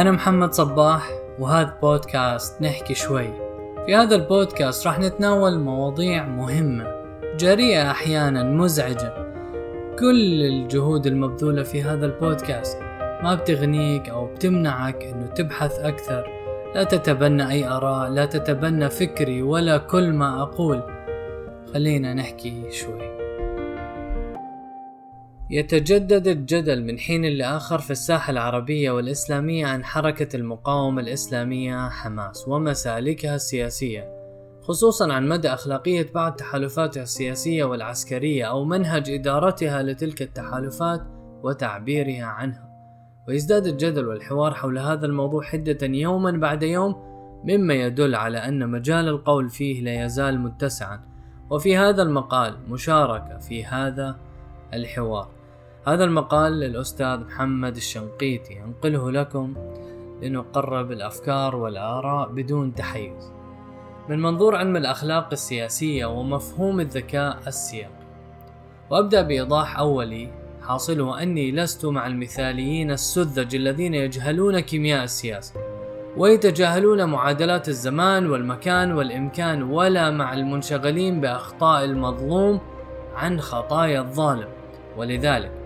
أنا محمد صباح وهذا بودكاست نحكي شوي. في هذا البودكاست راح نتناول مواضيع مهمة جريئة أحيانا مزعجة. كل الجهود المبذولة في هذا البودكاست ما بتغنيك أو بتمنعك أنه تبحث أكثر. لا تتبنى أي آراء لا تتبنى فكري ولا كل ما أقول. خلينا نحكي شوي. يتجدد الجدل من حين لآخر في الساحة العربية والإسلامية عن حركة المقاومة الإسلامية حماس ومسالكها السياسية خصوصا عن مدى أخلاقية بعض تحالفاتها السياسية والعسكرية أو منهج إدارتها لتلك التحالفات وتعبيرها عنها. ويزداد الجدل والحوار حول هذا الموضوع حدة يوما بعد يوم مما يدل على أن مجال القول فيه لا يزال متسعا. وفي هذا المقال مشاركة في هذا الحوار. هذا المقال للأستاذ محمد الشنقيطي. أنقله لكم لنقرب الأفكار والآراء بدون تحيز. من منظور علم الأخلاق السياسية ومفهوم الذكاء السياقي وأبدأ بإيضاح أولي حاصله أني لست مع المثاليين السذج الذين يجهلون كيمياء السياسة ويتجاهلون معادلات الزمان والمكان والإمكان ولا مع المنشغلين بأخطاء المظلوم عن خطايا الظالم. ولذلك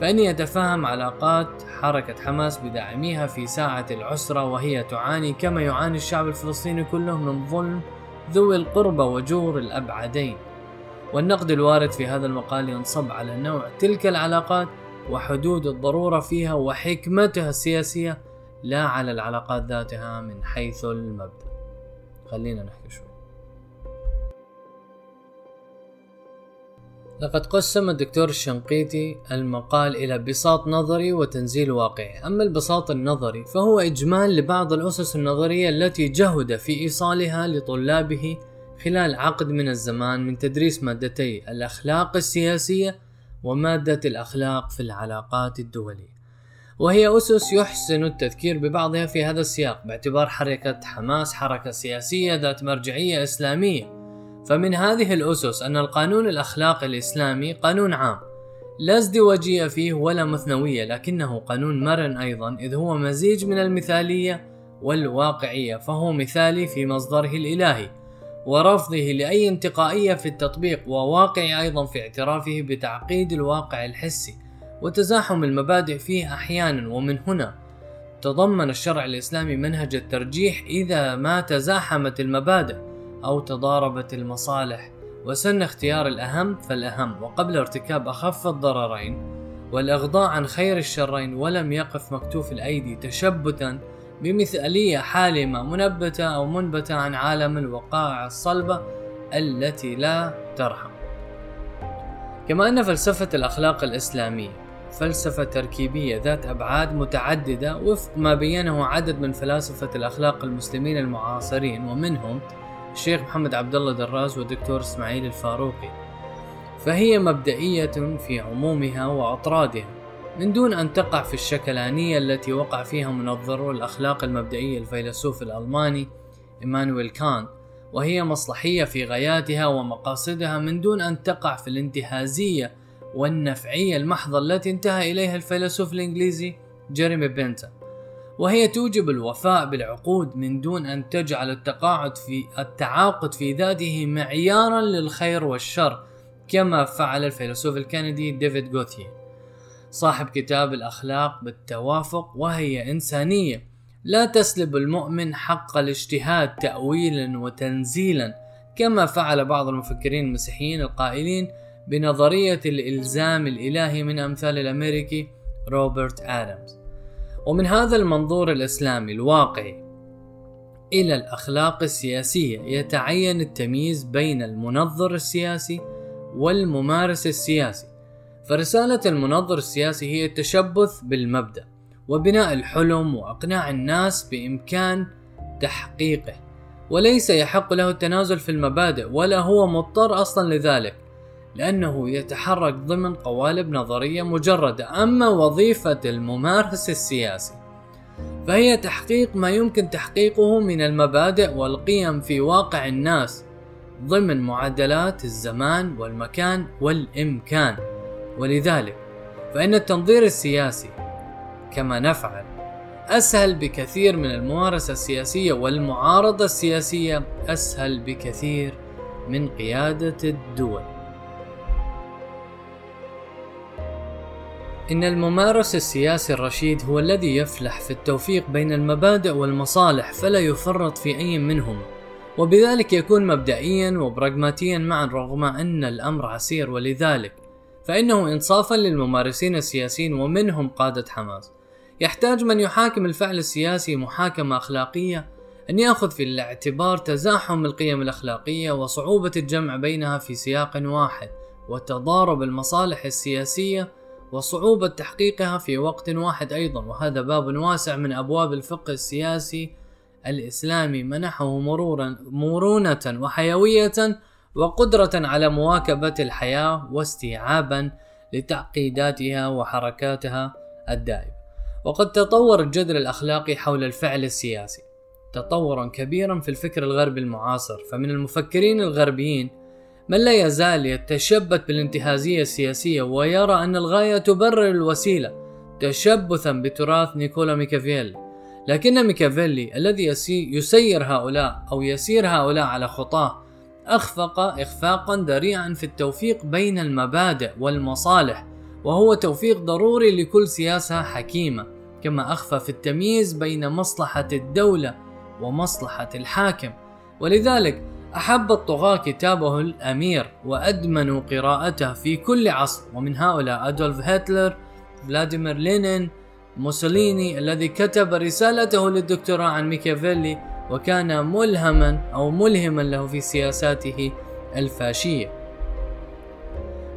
فإني أتفهم علاقات حركة حماس بداعميها في ساعة العسرة وهي تعاني كما يعاني الشعب الفلسطيني كله من ظلم ذوي القربى وجور الأبعدين. والنقد الوارد في هذا المقال ينصب على نوع تلك العلاقات وحدود الضرورة فيها وحكمتها السياسية لا على العلاقات ذاتها من حيث المبدأ. خلينا نحكي شوي. لقد قسم الدكتور الشنقيطي المقال إلى بساط نظري وتنزيل واقعي. أما البساط النظري فهو إجمال لبعض الأسس النظرية التي جهد في إيصالها لطلابه خلال عقد من الزمان من تدريس مادتي الأخلاق السياسية ومادة الأخلاق في العلاقات الدولية. وهي أسس يحسن التذكير ببعضها في هذا السياق باعتبار حركة حماس حركة سياسية ذات مرجعية إسلامية. فمن هذه الأسس أن القانون الأخلاقي الإسلامي قانون عام لا ازدواجية فيه ولا مثنوية لكنه قانون مرن أيضا إذ هو مزيج من المثالية والواقعية فهو مثالي في مصدره الإلهي ورفضه لأي انتقائية في التطبيق وواقعي أيضا في اعترافه بتعقيد الواقع الحسي وتزاحم المبادئ فيه أحيانا. ومن هنا تضمن الشرع الإسلامي منهج الترجيح إذا ما تزاحمت المبادئ أو تضاربت المصالح. وسن اختيار الأهم فالأهم. وقبل ارتكاب أخف الضررين والإغضاء عن خير الشرين ولم يقف مكتوف الأيدي تشبتا بمثالية حالمة منبتة أو منبتة عن عالم الوقائع الصلبة التي لا ترحم. كما أن فلسفة الأخلاق الإسلامية فلسفة تركيبية ذات أبعاد متعددة وفق ما بينه عدد من فلاسفة الأخلاق المسلمين المعاصرين ومنهم الشيخ محمد عبد الله دراز والدكتور إسماعيل الفاروقي. فهي مبدئية في عمومها وأطرادها من دون أن تقع في الشكلانية التي وقع فيها منظرو الأخلاق المبدئية الفيلسوف الألماني إيمانويل كانت وهي مصلحية في غاياتها ومقاصدها من دون أن تقع في الانتهازية والنفعية المحضة التي انتهى إليها الفيلسوف الإنجليزي جيريمي بنتون وهي توجب الوفاء بالعقود من دون أن تجعل التقاعد في التعاقد في ذاته معيارا للخير والشر كما فعل الفيلسوف الكندي ديفيد غوثيه صاحب كتاب الأخلاق بالتوافق وهي إنسانية. لا تسلب المؤمن حق الاجتهاد تأويلا وتنزيلا كما فعل بعض المفكرين المسيحيين القائلين بنظرية الإلزام الإلهي من أمثال الأمريكي روبرت آدمز. ومن هذا المنظور الإسلامي الواقعي إلى الأخلاق السياسية يتعين التمييز بين المنظر السياسي والممارس السياسي. فرسالة المنظر السياسي هي التشبث بالمبدأ وبناء الحلم وإقناع الناس بإمكان تحقيقه وليس يحق له التنازل في المبادئ ولا هو مضطر أصلا لذلك. لأنه يتحرك ضمن قوالب نظرية مجردة أما وظيفة الممارس السياسي فهي تحقيق ما يمكن تحقيقه من المبادئ والقيم في واقع الناس ضمن معادلات الزمان والمكان والإمكان ولذلك فإن التنظير السياسي كما نفعل أسهل بكثير من الممارسة السياسية والمعارضة السياسية أسهل بكثير من قيادة الدول. إن الممارس السياسي الرشيد هو الذي يفلح في التوفيق بين المبادئ والمصالح فلا يفرط في أي منهما، وبذلك يكون مبدئيا وبراغماتيا معا رغم أن الأمر عسير. ولذلك فإنه إنصافا للممارسين السياسيين ومنهم قادة حماس. يحتاج من يحاكم الفعل السياسي محاكمة أخلاقية أن يأخذ في الاعتبار تزاحم القيم الأخلاقية وصعوبة الجمع بينها في سياق واحد وتضارب المصالح السياسية وصعوبة تحقيقها في وقت واحد أيضا وهذا باب واسع من أبواب الفقه السياسي الإسلامي. منحه مرورا مرونة وحيوية وقدرة على مواكبة الحياة واستيعابا لتعقيداتها وحركاتها الدائمة. وقد تطور الجدل الأخلاقي حول الفعل السياسي. تطورا كبيرا في الفكر الغربي المعاصر فمن المفكرين الغربيين من لا يزال يتشبث بالانتهازية السياسية ويرى أن الغاية تبرر الوسيلة تشبثا بتراث نيكولا ميكافيلي لكن ميكافيلي الذي يسير هؤلاء أو يسير هؤلاء على خطاه أخفق إخفاقا ذريعا في التوفيق بين المبادئ والمصالح وهو توفيق ضروري لكل سياسة حكيمة كما أخفى في التمييز بين مصلحة الدولة ومصلحة الحاكم. ولذلك أحب الطغاة كتابه الأمير وأدمنوا قراءته في كل عصر ومن هؤلاء أدولف هتلر فلاديمير لينين موسوليني الذي كتب رسالته للدكتوراه عن ميكافيلي وكان ملهما أو ملهما له في سياساته الفاشية.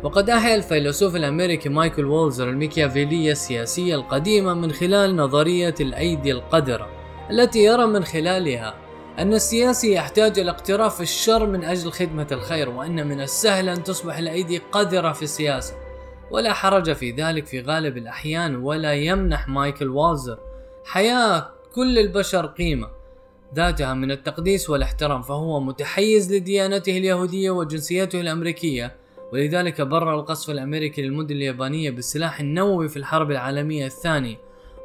وقد أحيا الفيلسوف الأمريكي مايكل وولزر الميكافيلية السياسية القديمة من خلال نظرية الأيدي القذرة التي يرى من خلالها أن السياسي يحتاج إلى اقتراف الشر من أجل خدمة الخير وأن من السهل أن تصبح الأيدي قذرة في السياسة. ولا حرج في ذلك في غالب الأحيان ولا يمنح مايكل والزر. حياة كل البشر قيمة. ذاتها من التقديس والاحترام فهو متحيز لديانته اليهودية وجنسيته الأمريكية. ولذلك برر القصف الأمريكي للمدن اليابانية بالسلاح النووي في الحرب العالمية الثانية.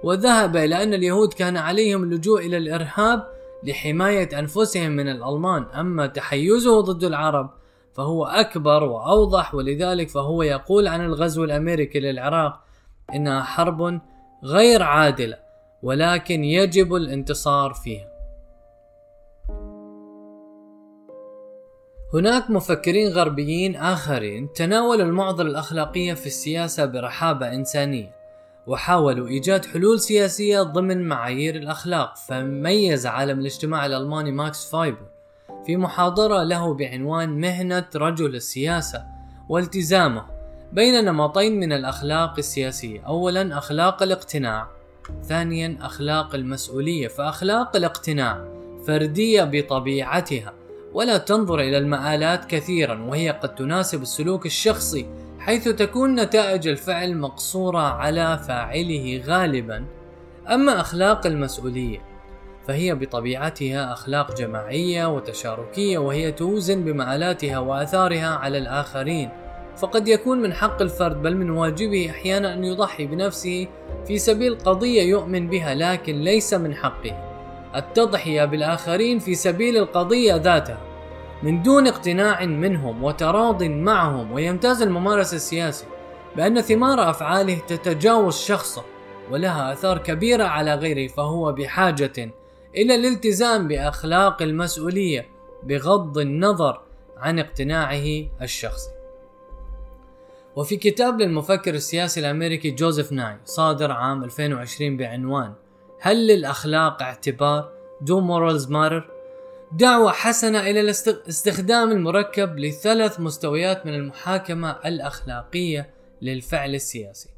وذهب إلى أن اليهود كان عليهم اللجوء إلى الإرهاب لحماية أنفسهم من الألمان أما تحيزه ضد العرب فهو أكبر وأوضح ولذلك فهو يقول عن الغزو الأمريكي للعراق إنها حرب غير عادلة ولكن يجب الانتصار فيها. هناك مفكرين غربيين آخرين تناولوا المعضلة الأخلاقية في السياسة برحابة إنسانية. وحاولوا إيجاد حلول سياسية ضمن معايير الأخلاق فميز عالم الاجتماع الألماني ماكس فايبر في محاضرة له بعنوان مهنة رجل السياسة والتزامه بين نمطين من الأخلاق السياسية. أولا أخلاق الاقتناع. ثانيا أخلاق المسؤولية. فأخلاق الاقتناع فردية بطبيعتها ولا تنظر إلى المآلات كثيرا وهي قد تناسب السلوك الشخصي حيث تكون نتائج الفعل مقصورة على فاعله غالبا. أما أخلاق المسؤولية فهي بطبيعتها أخلاق جماعية وتشاركية وهي توزن بمآلاتها وآثارها على الآخرين. فقد يكون من حق الفرد بل من واجبه أحيانا أن يضحي بنفسه في سبيل قضية يؤمن بها لكن ليس من حقه. التضحية بالآخرين في سبيل القضية ذاتها. من دون اقتناع منهم وتراض معهم ويمتاز الممارس السياسي بأن ثمار أفعاله تتجاوز شخصه ولها آثار كبيرة على غيره فهو بحاجة إلى الالتزام بأخلاق المسؤولية بغض النظر عن اقتناعه الشخصي. وفي كتاب للمفكر السياسي الأمريكي جوزيف ناي صادر عام 2020 بعنوان هل للأخلاق اعتبار؟ Do Morals Matter؟ دعوة حسنة إلى الاستخدام المركب لثلاث مستويات من المحاكمة الأخلاقية للفعل السياسي.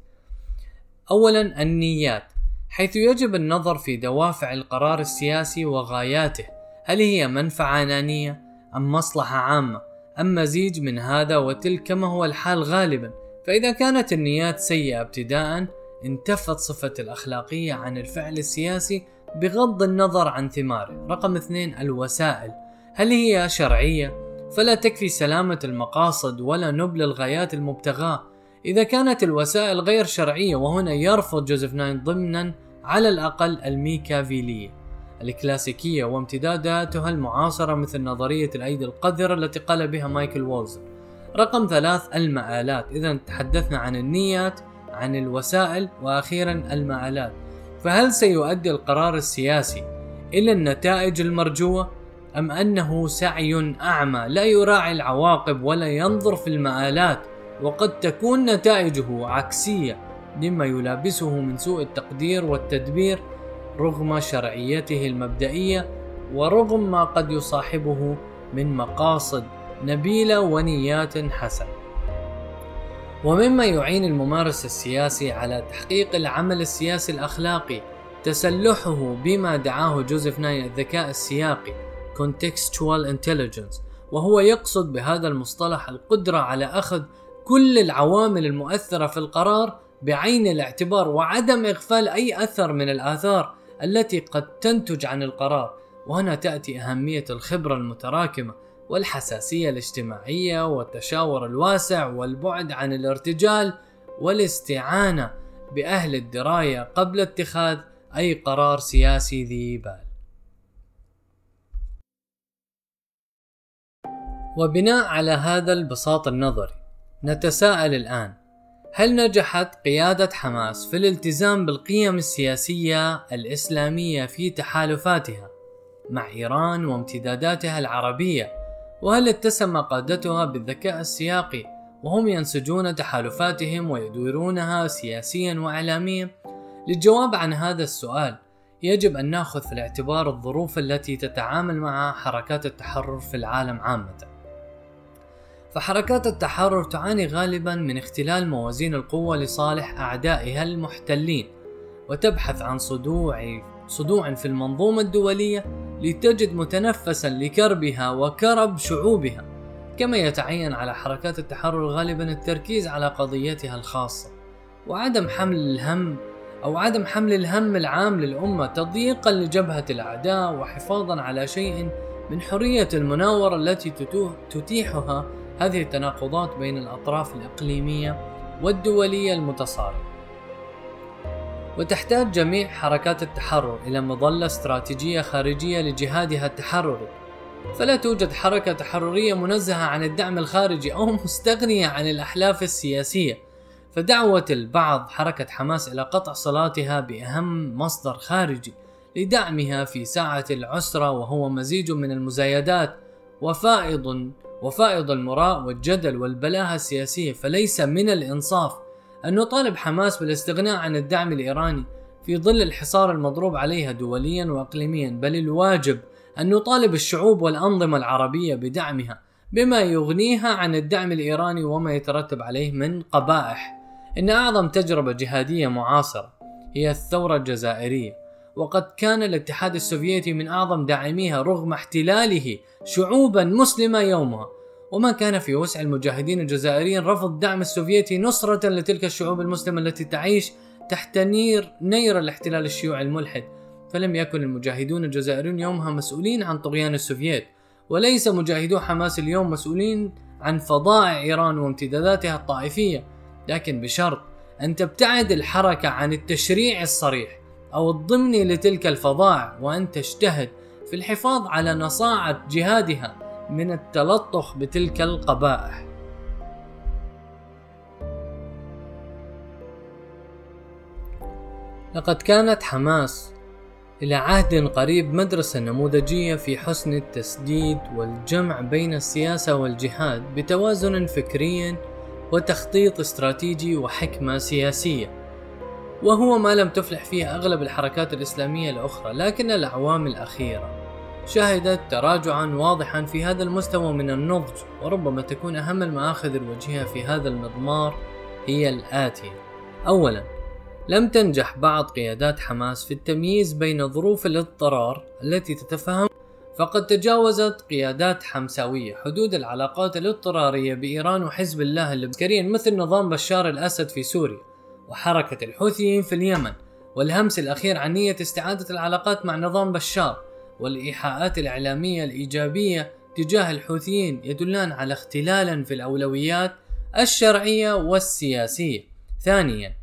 أولا النيات حيث يجب النظر في دوافع القرار السياسي وغاياته. هل هي منفعة أنانية أم مصلحة عامة؟ أم مزيج من هذا وتلك كما هو الحال غالبا؟ فإذا كانت النيات سيئة ابتداء انتفت صفة الأخلاقية عن الفعل السياسي بغض النظر عن ثماره. رقم اثنين الوسائل. هل هي شرعية؟ فلا تكفي سلامة المقاصد ولا نبل الغايات المبتغاة. إذا كانت الوسائل غير شرعية وهنا يرفض جوزيف ناين ضمنا على الأقل الميكافيلية. الكلاسيكية وامتداداتها المعاصرة مثل نظرية الأيدي القذرة التي قال بها مايكل وولزر. رقم ثلاث المآلات. إذا تحدثنا عن النيات عن الوسائل وأخيرا المآلات. فهل سيؤدي القرار السياسي إلى النتائج المرجوة أم أنه سعي أعمى لا يراعي العواقب ولا ينظر في المآلات وقد تكون نتائجه عكسية لما يلابسه من سوء التقدير والتدبير رغم شرعيته المبدئية ورغم ما قد يصاحبه من مقاصد نبيلة ونيات حسنة. ومما يعين الممارس السياسي على تحقيق العمل السياسي الأخلاقي تسلحه بما دعاه جوزيف ناي الذكاء السياقي contextual intelligence وهو يقصد بهذا المصطلح القدرة على أخذ كل العوامل المؤثرة في القرار بعين الاعتبار وعدم إغفال أي أثر من الآثار التي قد تنتج عن القرار. وهنا تأتي أهمية الخبرة المتراكمة. والحساسية الاجتماعية والتشاور الواسع والبعد عن الارتجال والاستعانة بأهل الدراية قبل اتخاذ أي قرار سياسي ذي بال. وبناء على هذا البساط النظري نتساءل الآن هل نجحت قيادة حماس في الالتزام بالقيم السياسية الإسلامية في تحالفاتها مع إيران وامتداداتها العربية؟ وهل اتسم قادتها بالذكاء السياقي وهم ينسجون تحالفاتهم ويديرونها سياسيا وإعلاميا؟ للجواب عن هذا السؤال يجب أن نأخذ في الاعتبار الظروف التي تتعامل معها حركات التحرر في العالم عامة فحركات التحرر تعاني غالبا من اختلال موازين القوة لصالح أعدائها المحتلين وتبحث عن صدوع صدوع في المنظومة الدولية لتجد متنفسا لكربها وكرب شعوبها كما يتعين على حركات التحرر غالبا التركيز على قضيتها الخاصة. وعدم حمل الهم أو عدم حمل الهم العام للأمة تضييقا لجبهة الأعداء وحفاظا على شيء من حرية المناورة التي تتيحها هذه التناقضات بين الأطراف الإقليمية والدولية المتصارمة وتحتاج جميع حركات التحرر إلى مظلة استراتيجية خارجية لجهادها التحرري. فلا توجد حركة تحررية منزهة عن الدعم الخارجي أو مستغنية عن الأحلاف السياسية. فدعوة البعض حركة حماس إلى قطع صلاتها بأهم مصدر خارجي لدعمها في ساعة العسرة وهو مزيج من المزايدات وفائض وفائض المراء والجدل والبلاهة السياسية فليس من الإنصاف أن نطالب حماس بالاستغناء عن الدعم الإيراني في ظل الحصار المضروب عليها دوليا وإقليميا بل الواجب أن نطالب الشعوب والأنظمة العربية بدعمها بما يغنيها عن الدعم الإيراني وما يترتب عليه من قبائح. إن أعظم تجربة جهادية معاصرة هي الثورة الجزائرية وقد كان الاتحاد السوفيتي من أعظم داعميها رغم احتلاله شعوبا مسلمة يومها. وما كان في وسع المجاهدين الجزائريين رفض الدعم السوفيتي نصرة لتلك الشعوب المسلمة التي تعيش تحت نير نير الاحتلال الشيوعي الملحد. فلم يكن المجاهدون الجزائريون يومها مسؤولين عن طغيان السوفييت وليس مجاهدو حماس اليوم مسؤولين عن فظائع إيران وامتداداتها الطائفية. لكن بشرط أن تبتعد الحركة عن التشريع الصريح أو الضمني لتلك الفظائع وأن تجتهد في الحفاظ على نصاعة جهادها. من التلطخ بتلك القبائح. لقد كانت حماس إلى عهد قريب مدرسة نموذجية في حسن التسديد والجمع بين السياسة والجهاد بتوازن فكري وتخطيط استراتيجي وحكمة سياسية. وهو ما لم تفلح فيه أغلب الحركات الإسلامية الأخرى لكن الأعوام الأخيرة. شهدت تراجعا واضحا في هذا المستوى من النضج وربما تكون أهم المآخذ الوجهية في هذا المضمار هي الآتية. أولا لم تنجح بعض قيادات حماس في التمييز بين ظروف الاضطرار التي تتفهم فقد تجاوزت قيادات حمساوية حدود العلاقات الاضطرارية بإيران وحزب الله العسكريا مثل نظام بشار الأسد في سوريا وحركة الحوثيين في اليمن والهمس الأخير عن نية استعادة العلاقات مع نظام بشار. والإيحاءات الإعلامية الإيجابية تجاه الحوثيين يدلان على اختلال في الأولويات الشرعية والسياسية. ثانيا،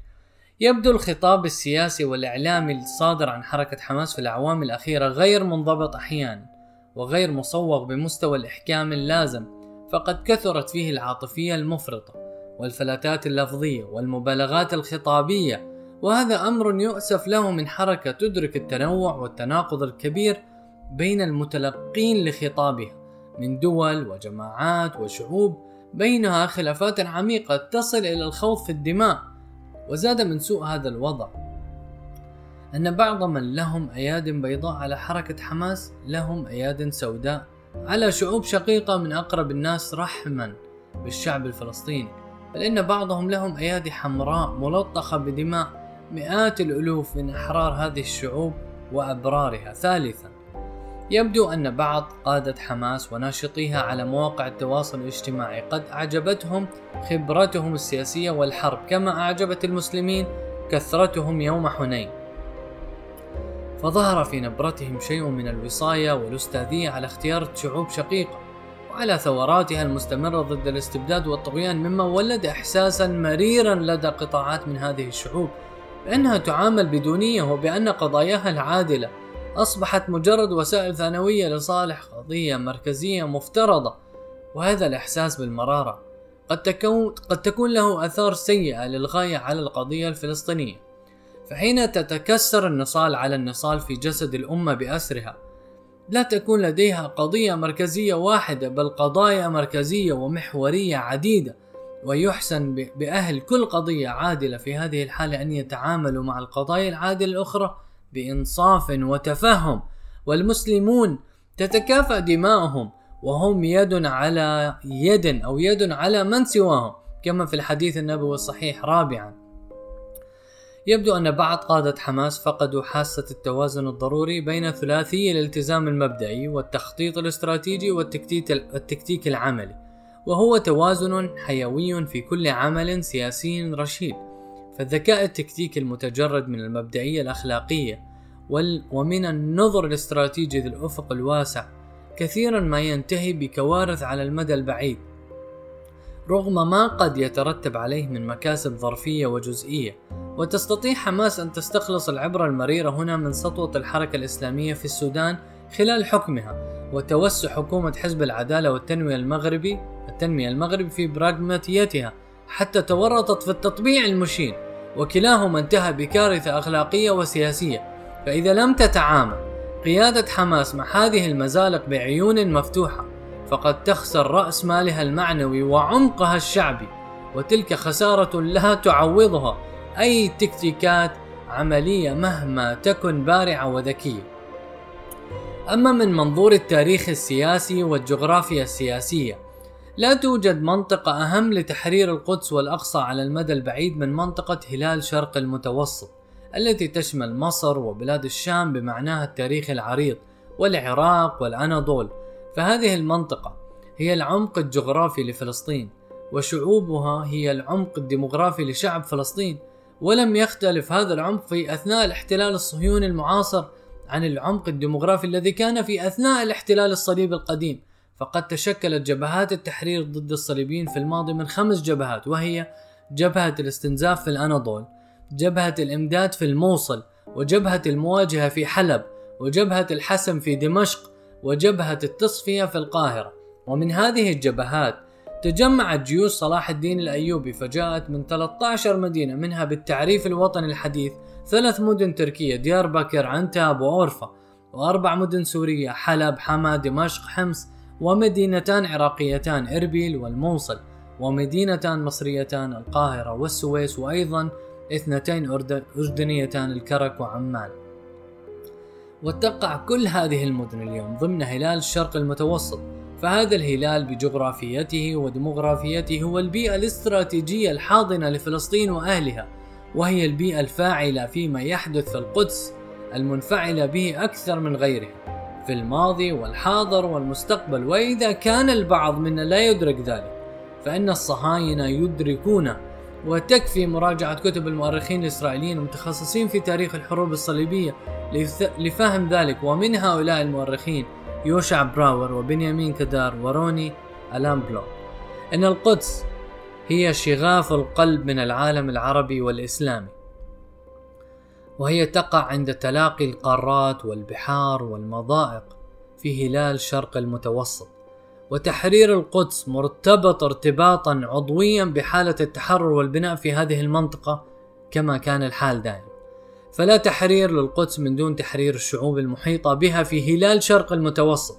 يبدو الخطاب السياسي والإعلامي الصادر عن حركة حماس في الأعوام الأخيرة غير منضبط أحيانا وغير مصوغ بمستوى الإحكام اللازم فقد كثرت فيه العاطفية المفرطة والفلاتات اللفظية والمبالغات الخطابية وهذا أمر يؤسف له من حركة تدرك التنوع والتناقض الكبير بين المتلقين لخطابها من دول وجماعات وشعوب بينها خلافات عميقة تصل إلى الخوض في الدماء وزاد من سوء هذا الوضع. أن بعض من لهم أياد بيضاء على حركة حماس لهم أياد سوداء على شعوب شقيقة من أقرب الناس رحما بالشعب الفلسطيني. بل إن بعضهم لهم أيادي حمراء ملطخة بدماء مئات الألوف من أحرار هذه الشعوب وأبرارها. ثالثا يبدو أن بعض قادة حماس وناشطيها على مواقع التواصل الاجتماعي قد أعجبتهم خبرتهم السياسية والحرب كما أعجبت المسلمين كثرتهم يوم حنين. فظهر في نبرتهم شيء من الوصاية والأستاذية على اختيار شعوب شقيقة وعلى ثوراتها المستمرة ضد الاستبداد والطغيان مما ولد إحساسا مريرا لدى قطاعات من هذه الشعوب بأنها تعامل بدونية وبأن قضاياها العادلة أصبحت مجرد وسائل ثانوية لصالح قضية مركزية مفترضة وهذا الإحساس بالمرارة قد تكون, قد تكون له آثار سيئة للغاية على القضية الفلسطينية. فحين تتكسر النصال على النصال في جسد الأمة بأسرها لا تكون لديها قضية مركزية واحدة بل قضايا مركزية ومحورية عديدة ويحسن بأهل كل قضية عادلة في هذه الحالة أن يتعاملوا مع القضايا العادلة الأخرى بإنصاف وتفهم والمسلمون تتكافأ دماؤهم وهم يد على يد أو يد على من سواهم كما في الحديث النبوي الصحيح رابعا. يبدو أن بعض قادة حماس فقدوا حاسة التوازن الضروري بين ثلاثي الالتزام المبدئي والتخطيط الاستراتيجي والتكتيك العملي وهو توازن حيوي في كل عمل سياسي رشيد. فالذكاء التكتيكي المتجرد من المبدئية الأخلاقية ومن النظر الاستراتيجي ذي الأفق الواسع كثيرا ما ينتهي بكوارث على المدى البعيد رغم ما قد يترتب عليه من مكاسب ظرفية وجزئية وتستطيع حماس أن تستخلص العبرة المريرة هنا من سطوة الحركة الإسلامية في السودان خلال حكمها وتوسع حكومة حزب العدالة والتنمية المغربي التنمية المغربي في براغماتيتها حتى تورطت في التطبيع المشين وكلاهما انتهى بكارثة أخلاقية وسياسية. فإذا لم تتعامل قيادة حماس مع هذه المزالق بعيون مفتوحة فقد تخسر رأس مالها المعنوي وعمقها الشعبي وتلك خسارة لا تعوضها أي تكتيكات عملية مهما تكن بارعة وذكية. أما من منظور التاريخ السياسي والجغرافيا السياسية لا توجد منطقة أهم لتحرير القدس والأقصى على المدى البعيد من منطقة هلال شرق المتوسط التي تشمل مصر وبلاد الشام بمعناها التاريخي العريض والعراق والأناضول. فهذه المنطقة هي العمق الجغرافي لفلسطين وشعوبها هي العمق الديمغرافي لشعب فلسطين. ولم يختلف هذا العمق في أثناء الاحتلال الصهيوني المعاصر عن العمق الديمغرافي الذي كان في أثناء الاحتلال الصليبي القديم. فقد تشكلت جبهات التحرير ضد الصليبيين في الماضي من خمس جبهات وهي جبهة الاستنزاف في الأناضول جبهة الإمداد في الموصل وجبهة المواجهة في حلب وجبهة الحسم في دمشق وجبهة التصفية في القاهرة. ومن هذه الجبهات تجمعت جيوش صلاح الدين الأيوبي فجاءت من 13 مدينة منها بالتعريف الوطني الحديث ثلاث مدن تركية ديار بكر عنتاب وأورفا وأربع مدن سورية حلب حما دمشق حمص ومدينتان عراقيتان إربيل والموصل ومدينتان مصريتان القاهرة والسويس وأيضا اثنتين أردنيتان الكرك وعمان. وتقع كل هذه المدن اليوم ضمن هلال الشرق المتوسط فهذا الهلال بجغرافيته وديمغرافيته هو البيئة الاستراتيجية الحاضنة لفلسطين وأهلها وهي البيئة الفاعلة فيما يحدث في القدس المنفعلة به أكثر من غيرها في الماضي والحاضر والمستقبل وإذا كان البعض منا لا يدرك ذلك فإن الصهاينة يدركون وتكفي مراجعة كتب المؤرخين الإسرائيليين المتخصصين في تاريخ الحروب الصليبية لفهم ذلك. ومن هؤلاء المؤرخين يوشع براور وبنيامين كدار وروني ألان بلو إن القدس هي شغاف القلب من العالم العربي والإسلامي وهي تقع عند تلاقي القارات والبحار والمضائق في هلال شرق المتوسط. وتحرير القدس مرتبط ارتباطا عضويا بحالة التحرر والبناء في هذه المنطقة كما كان الحال دائما. فلا تحرير للقدس من دون تحرير الشعوب المحيطة بها في هلال شرق المتوسط.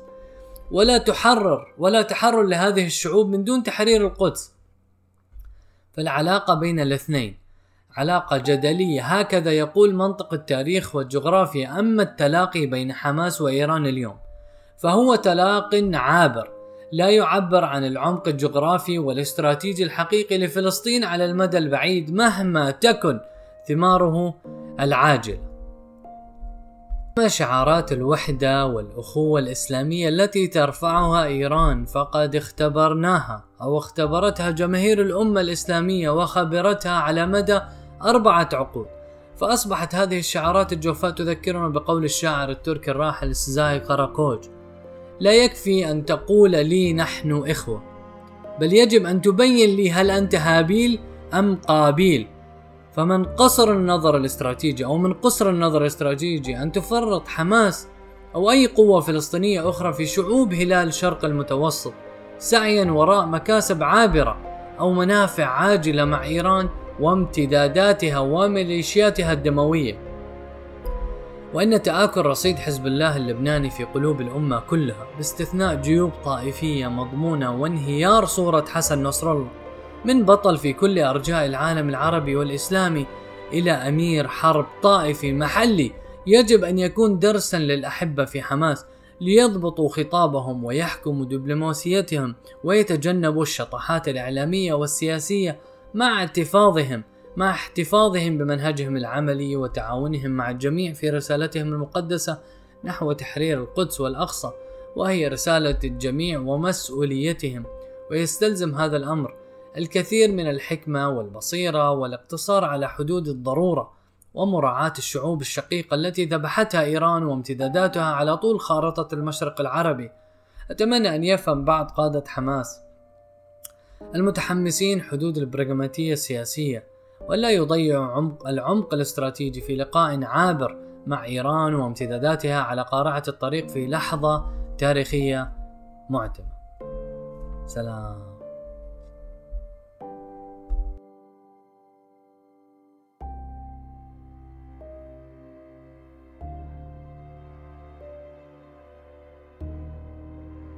ولا تحرر ولا تحرر لهذه الشعوب من دون تحرير القدس. فالعلاقة بين الاثنين علاقة جدلية. هكذا يقول منطق التاريخ والجغرافيا. أما التلاقي بين حماس وإيران اليوم فهو تلاق عابر. لا يعبر عن العمق الجغرافي والاستراتيجي الحقيقي لفلسطين على المدى البعيد مهما تكن ثماره العاجله شعارات الوحدة والأخوة الإسلامية التي ترفعها إيران فقد اختبرناها أو اختبرتها جماهير الأمة الإسلامية وخبرتها على مدى أربعة عقود. فأصبحت هذه الشعارات الجوفاء تذكرنا بقول الشاعر التركي الراحل سزاي قراكوج لا يكفي أن تقول لي نحن إخوة بل يجب أن تبين لي هل أنت هابيل أم قابيل. فمن قصر النظر الاستراتيجي أو من قصر النظر الاستراتيجي أن تفرط حماس أو أي قوة فلسطينية أخرى في شعوب هلال شرق المتوسط سعيا وراء مكاسب عابرة أو منافع عاجلة مع إيران وامتداداتها وميليشياتها الدموية. وأن تآكل رصيد حزب الله اللبناني في قلوب الأمة كلها باستثناء جيوب طائفية مضمونة وانهيار صورة حسن نصر الله من بطل في كل أرجاء العالم العربي والإسلامي إلى أمير حرب طائفي محلي يجب أن يكون درسا للأحبة في حماس ليضبطوا خطابهم ويحكموا دبلوماسيتهم ويتجنبوا الشطحات الإعلامية والسياسية مع احتفاظهم مع احتفاظهم بمنهجهم العملي وتعاونهم مع الجميع في رسالتهم المقدسة نحو تحرير القدس والأقصى وهي رسالة الجميع ومسؤوليتهم. ويستلزم هذا الأمر الكثير من الحكمة والبصيرة والاقتصار على حدود الضرورة ومراعاة الشعوب الشقيقة التي ذبحتها إيران وامتداداتها على طول خارطة المشرق العربي. أتمنى أن يفهم بعض قادة حماس المتحمسين حدود البراغماتية السياسية. ولا يضيعوا عمق العمق الاستراتيجي في لقاء عابر مع إيران وامتداداتها على قارعة الطريق في لحظة تاريخية معتمة. سلام.